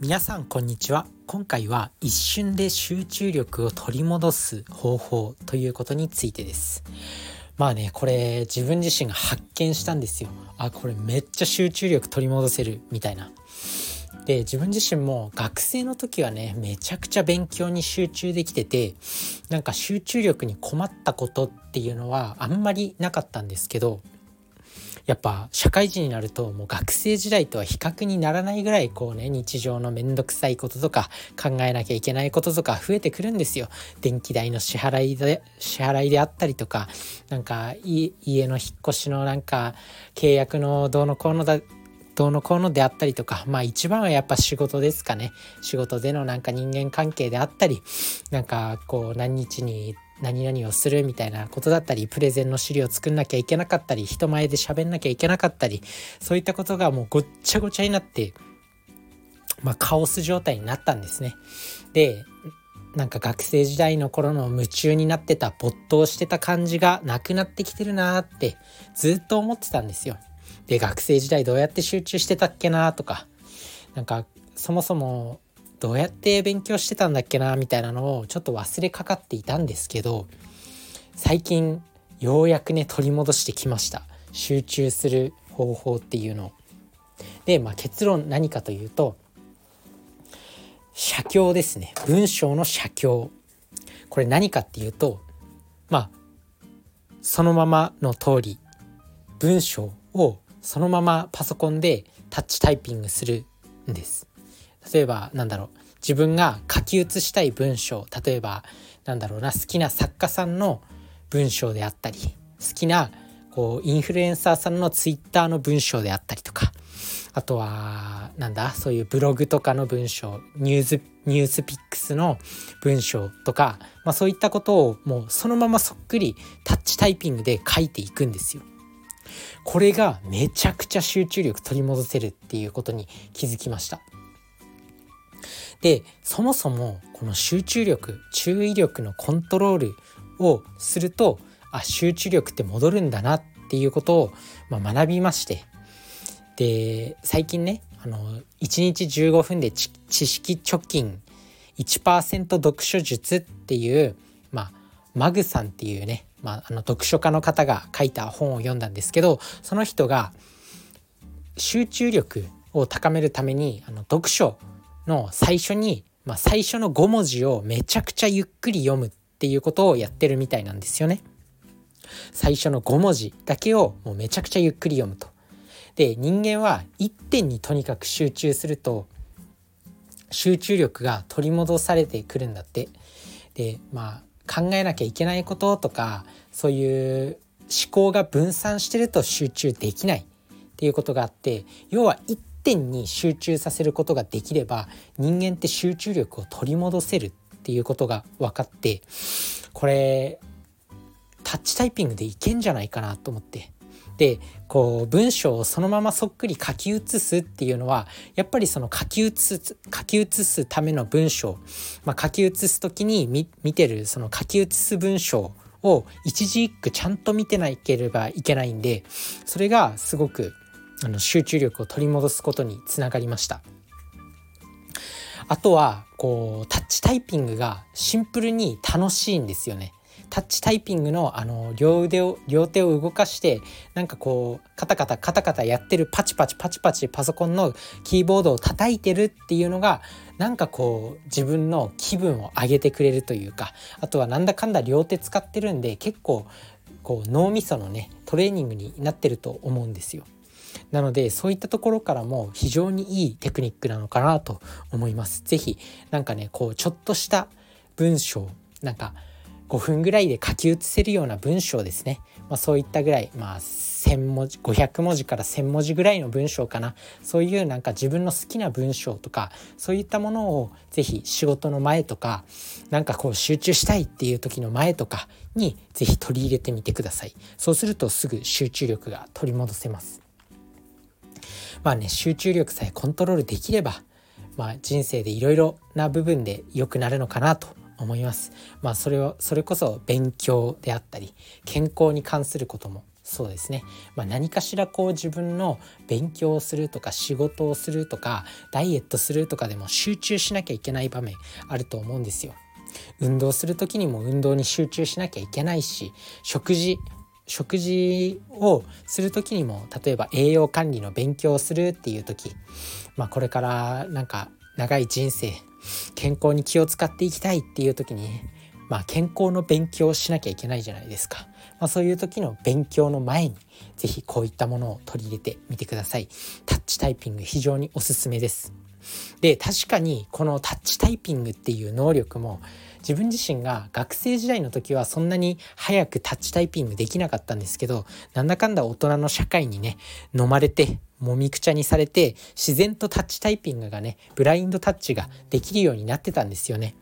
皆さんこんにちは。今回は一瞬で集中力を取り戻す方法ということについてです。まあねこれ自分自身が発見したんですよ。あこれめっちゃ集中力取り戻せるみたいな。で自分自身も学生の時はねめちゃくちゃ勉強に集中できててなんか集中力に困ったことっていうのはあんまりなかったんですけどやっぱ社会人になるともう学生時代とは比較にならないぐらいこうね日常のめんどくさいこととか考えなきゃいけないこととか増えてくるんですよ。電気代の支払いで支払いであったりとかなんか家の引っ越しのなんか契約のどうのこうのだどうのこうのであったりとかまあ一番はやっぱ仕事ですかね仕事でのなんか人間関係であったりなんかこう何日に何々をするみたいなことだったりプレゼンの資料を作んなきゃいけなかったり人前で喋んなきゃいけなかったりそういったことがもうごっちゃごちゃになってまあカオス状態になったんですね。でなんか学生時代の頃の夢中になってた没頭してた感じがなくなってきてるなーってずっと思ってたんですよ。で学生時代どうやって集中してたっけなとかなんかそもそもどうやって勉強してたんだっけなみたいなのをちょっと忘れかかっていたんですけど最近ようやくね取り戻してきました集中する方法っていうの。で、まあ、結論何かというと写経ですね文章の写経これ何かっていうとまあそのままの通り文章をそのままパソコンでタッチタイピングするんです。例えばなんだろう。自分が書き写したい文章。例えばなんだろうな。好きな作家さんの文章であったり。好きなこうインフルエンサーさんのツイッターの文章であったりとか。あとはなんだ？そういうブログとかの文章。ニュースニュースピックスの文章とか、まあ、そういったことをもうそのままそっくりタッチタイピングで書いていくんですよ。これがめちゃくちゃ集中力取り戻せるっていうことに気づきました。でそもそもこの集中力注意力のコントロールをするとあ集中力って戻るんだなっていうことを、まあ、学びまして。で最近ねあの1日15分で知識貯金1%読書術っていう、まあ、マグさんっていうね、まあ、あの読書家の方が書いた本を読んだんですけどその人が集中力を高めるためにあの読書の最初に、まあ、最初の5文字をめちゃくちゃゆっくり読むっていうことをやってるみたいなんですよね。最初の5文字だけをもうめちゃくちゃゆっくり読むと。で人間は一点にとにかく集中すると集中力が取り戻されてくるんだって。でまあ考えなきゃいけないこととかそういう思考が分散してると集中できないっていうことがあって要は一点に集中させることができれば人間って集中力を取り戻せるっていうことが分かってこれタッチタイピングでいけんじゃないかなと思って。でこう文章をそのままそっくり書き写すっていうのはやっぱりその書き写す書き写すための文章、まあ、書き写す時に見てるその書き写す文章を一字一句ちゃんと見てなければいけないんでそれがすごくあの集中力を取り戻すことにつながりました。あとはこうタッチタイピングがシンプルに楽しいんですよね。タッチタイピングのあの両腕を両手を動かしてなんかこうカタカタカタカタやってるパチパチパチパチパソコンのキーボードを叩いてるっていうのがなんかこう自分の気分を上げてくれるというかあとはなんだかんだ両手使ってるんで結構こう脳みそのねトレーニングになってると思うんですよ。なのでそういったところからも非常にいいテクニックなのかなと思います。是非なんかねこうちょっとした文章なんか5分ぐらいで書き写せるような文章ですね、まあ、そういったぐらい、まあ、1,000文字500文字から1,000文字ぐらいの文章かな。そういうなんか自分の好きな文章とかそういったものを是非仕事の前とかなんかこう集中したいっていう時の前とかに是非取り入れてみてください。そうするとすぐ集中力が取り戻せます。まあね集中力さえコントロールできればまあ人生でいろいろな部分で良くなるのかなと思います。まあそれをそれこそ勉強であったり健康に関することもそうですね、まあ、何かしらこう自分の勉強をするとか仕事をするとかダイエットするとかでも集中しなきゃいけない場面あると思うんですよ。運動する時にも運動に集中しなきゃいけないし食事食事をする時にも例えば栄養管理の勉強をするっていう時、まあ、これからなんか長い人生健康に気を使っていきたいっていう時に、まあ、健康の勉強をしなきゃいけないじゃないですか。まあ、そういう時の勉強の前に是非こういったものを取り入れてみてください。タッチタイピング非常におすすめです。で確かにこのタッチタイピングっていう能力も自分自身が学生時代の時はそんなに早くタッチタイピングできなかったんですけどなんだかんだ大人の社会にね飲まれてもみくちゃにされて自然とタッチタイピングがねブラインドタッチができるようになってたんですよね。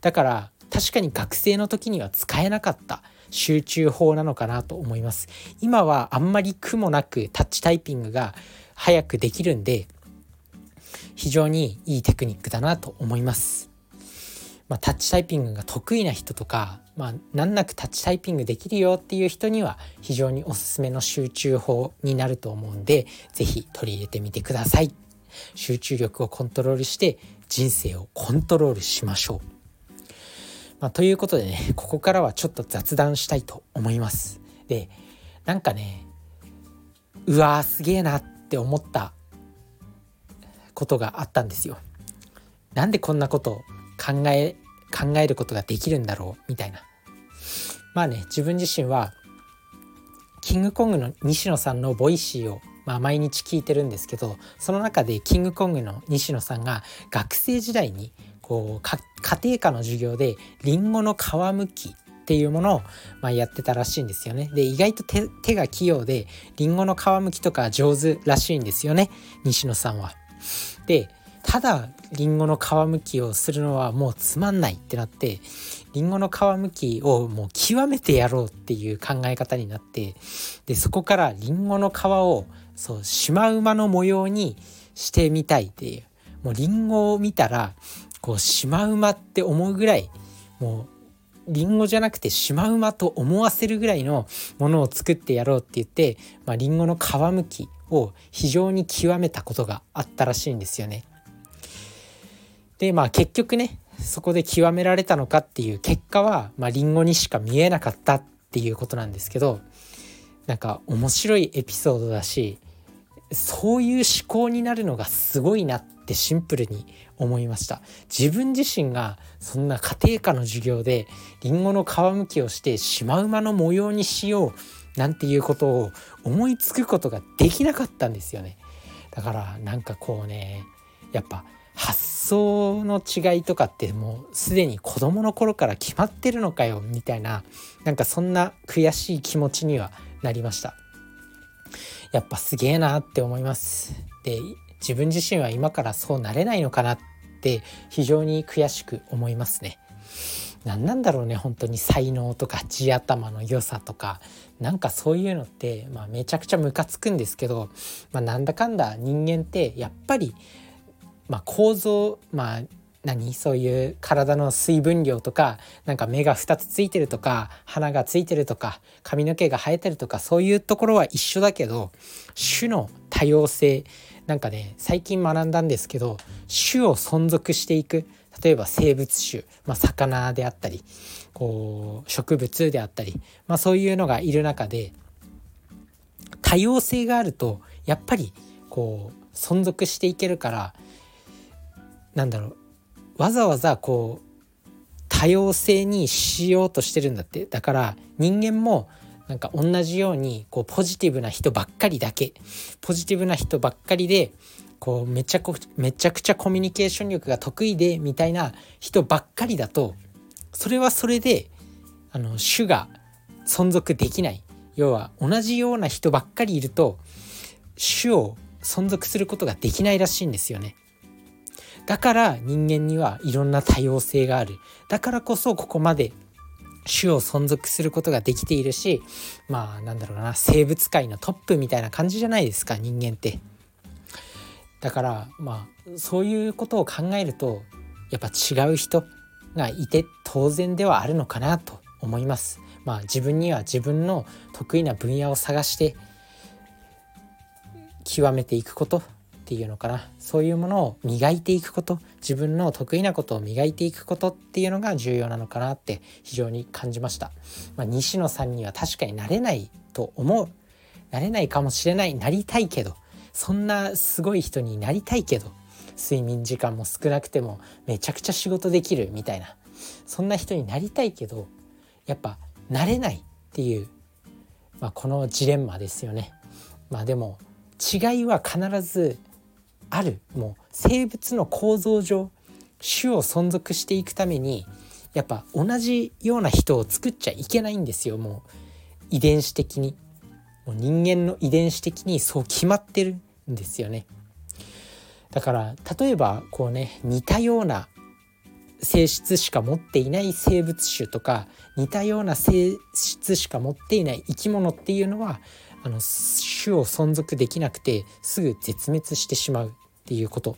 だから確かに学生の時には使えなかった集中法なのかなと思います。今はあんまり苦もなくタッチタイピングが早くできるんで非常にいいテクニックだなと思いますまあ、タッチタイピングが得意な人とか、まあ、難なくタッチタイピングできるよっていう人には非常におすすめの集中法になると思うんで是非取り入れてみてください。集中力をコントロールして人生をコントロールしましょう。まあ、ということでねここからはちょっと雑談したいと思います。でなんかねうわーすげえなって思ったことがあったんですよ。なんでこんなこと考え考えることができるんだろうみたいなまあね自分自身はキングコングの西野さんの Voicy をまあ、毎日聞いてるんですけどその中でキングコングの西野さんが学生時代にこう家庭科の授業でりんごの皮むきっていうものを、まあ、やってたらしいんですよね。で意外と手が器用でりんごの皮むきとか上手らしいんですよね西野さんは。でただりんごの皮むきをするのはもうつまんないってなってりんごの皮むきをもう極めてやろうっていう考え方になってでそこからりんごの皮をそうシマウマの模様にしてみたいっていう。もうりんごを見たらこうシマウマって思うぐらいもうりんごじゃなくてシマウマと思わせるぐらいのものを作ってやろうって言って、まあ、リンゴの皮むきを非常に極めたことがあったらしいんですよね。でまあ結局ねそこで極められたのかっていう結果はまあリンゴにしか見えなかったっていうことなんですけどなんか面白いエピソードだしそういう思考になるのがすごいなってシンプルに思いました自分自身がそんな家庭科の授業でりんごの皮むきをしてシマウマの模様にしようなんていうことを思いつくことができなかったんですよね。だからなんかこうねやっぱ発想の違いとかってもうすでに子供の頃から決まってるのかよみたいななんかそんな悔しい気持ちにはなりました。やっぱすげえなって思います。で自分自身は今からそうなれないのかなって非常に悔しく思いますね。何なんだろうね本当に才能とか地頭の良さとか。なんかそういうのって、まあ、めちゃくちゃムカつくんですけど、まあ、なんだかんだ人間ってやっぱりまあ、構造まあ何？そういう体の水分量とかなんか目が2つついてるとか鼻がついてるとか髪の毛が生えてるとかそういうところは一緒だけど種の多様性。なんかね最近学んだんですけど種を存続していく。例えば生物種、まあ、魚であったりこう植物であったり、まあ、そういうのがいる中で多様性があるとやっぱりこう存続していけるからなんだろうわざわざこう多様性にしようとしてるんだって。だから人間もなんか同じようにこうポジティブな人ばっかりだけポジティブな人ばっかりでこうめちゃくめちゃくちゃコミュニケーション力が得意でみたいな人ばっかりだとそれはそれであの種が存続できない要は同じような人ばっかりいると種を存続することができないらしいんですよね。だから人間にはいろんな多様性があるだからこそここまで種を存続することができているしまあなんだろうな生物界のトップみたいな感じじゃないですか人間って。だからまあそういうことを考えるとやっぱ違う人がいて当然ではあるのかなと思います。まあ自分には自分の得意な分野を探して極めていくことっていうのかな。そういうものを磨いていくこと自分の得意なことを磨いていくことっていうのが重要なのかなって非常に感じました、まあ、西野さんには確かになれないと思う。なれないかもしれない。なりたいけど。そんなすごい人になりたいけど睡眠時間も少なくてもめちゃくちゃ仕事できるみたいなそんな人になりたいけどやっぱなれないっていう、まあ、このジレンマですよね。まあでも違いは必ずある。もう生物の構造上種を存続していくためにやっぱ同じような人を作っちゃいけないんですよ。もう遺伝子的に。もう人間の遺伝子的にそう決まってるんですよねだから例えばこうね似たような性質しか持っていない生物種とか似たような性質しか持っていない生き物っていうのはあの種を存続できなくてすぐ絶滅してしまうっていうこと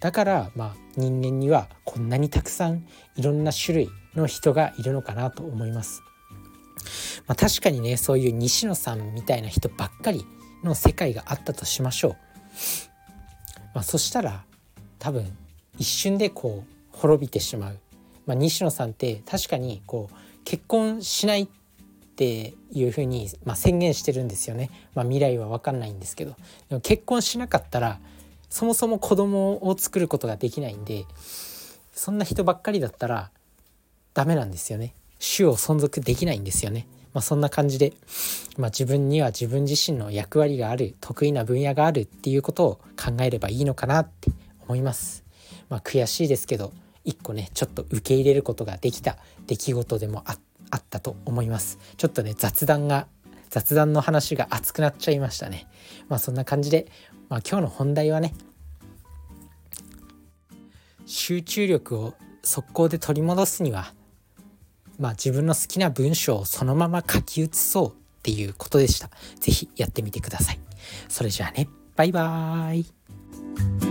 だからまあ人間にはこんなにたくさんいろんな種類の人がいるのかなと思います。まあ、確かにねそういう西野さんみたいな人ばっかりの世界があったとしましょう。まあ、そしたら多分一瞬でこう滅びてしまう。まあ、西野さんって確かにこう結婚しないっていうふうに、まあ、宣言してるんですよね。まあ、未来は分かんないんですけどでも結婚しなかったらそもそも子供を作ることができないんでそんな人ばっかりだったらダメなんですよね種を存続できないんですよね。まあそんな感じで、まあ、自分には自分自身の役割がある得意な分野があるっていうことを考えればいいのかなって思います。まあ悔しいですけど一個ねちょっと受け入れることができた出来事でもあったと思います。ちょっとね雑談が雑談の話が熱くなっちゃいましたね。まあそんな感じでまあ、今日の本題はね集中力を速攻で取り戻すには、まあ、自分の好きな文章をそのまま書き写そうっていうことでした。是非やってみてください。それじゃあねバイバーイ